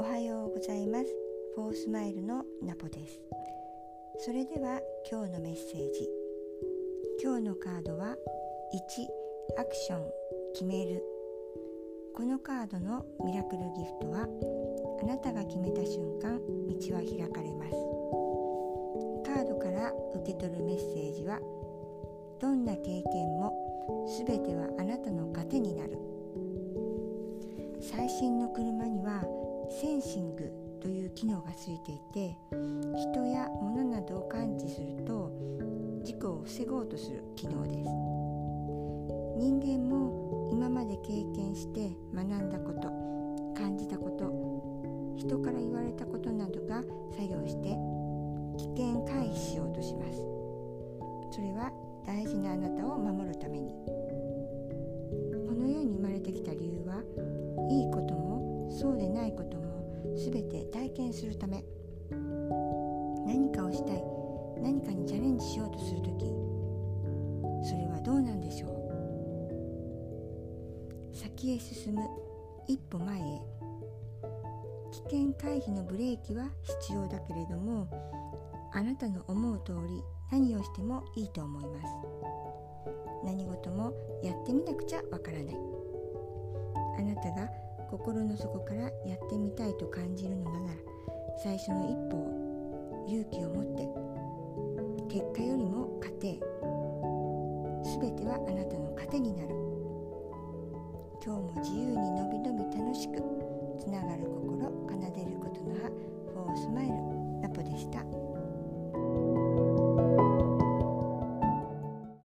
おはようございます。フォースマイルのナポです。それでは今日のメッセージ。今日のカードは1アクション決める。このカードのミラクルギフトはあなたが決めた瞬間道は開かれます。カードから受け取るメッセージはどんな経験も全てはあなたの糧になる。最新の車にはセンシングという機能がついていて人や物などを感知すると事故を防ごうとする機能です。人間も今まで経験して学んだこと感じたこと人から言われたことなどが作用して危険回避しようとします。それは大事なあなたを守る全て体験するため。何かをしたい。何かにチャレンジしようとする時それはどうなんでしょう。先へ進む。一歩前へ。危険回避のブレーキは必要だけれどもあなたの思う通り何をしてもいいと思います。何事もやってみなくちゃわからない。あなたが心の底からやってみたいと感じるのなら最初の一歩を勇気を持って結果よりも糧全てはあなたの糧になる今日も自由にのびのび楽しくつながる心奏でることの葉フォースマイルナポでした。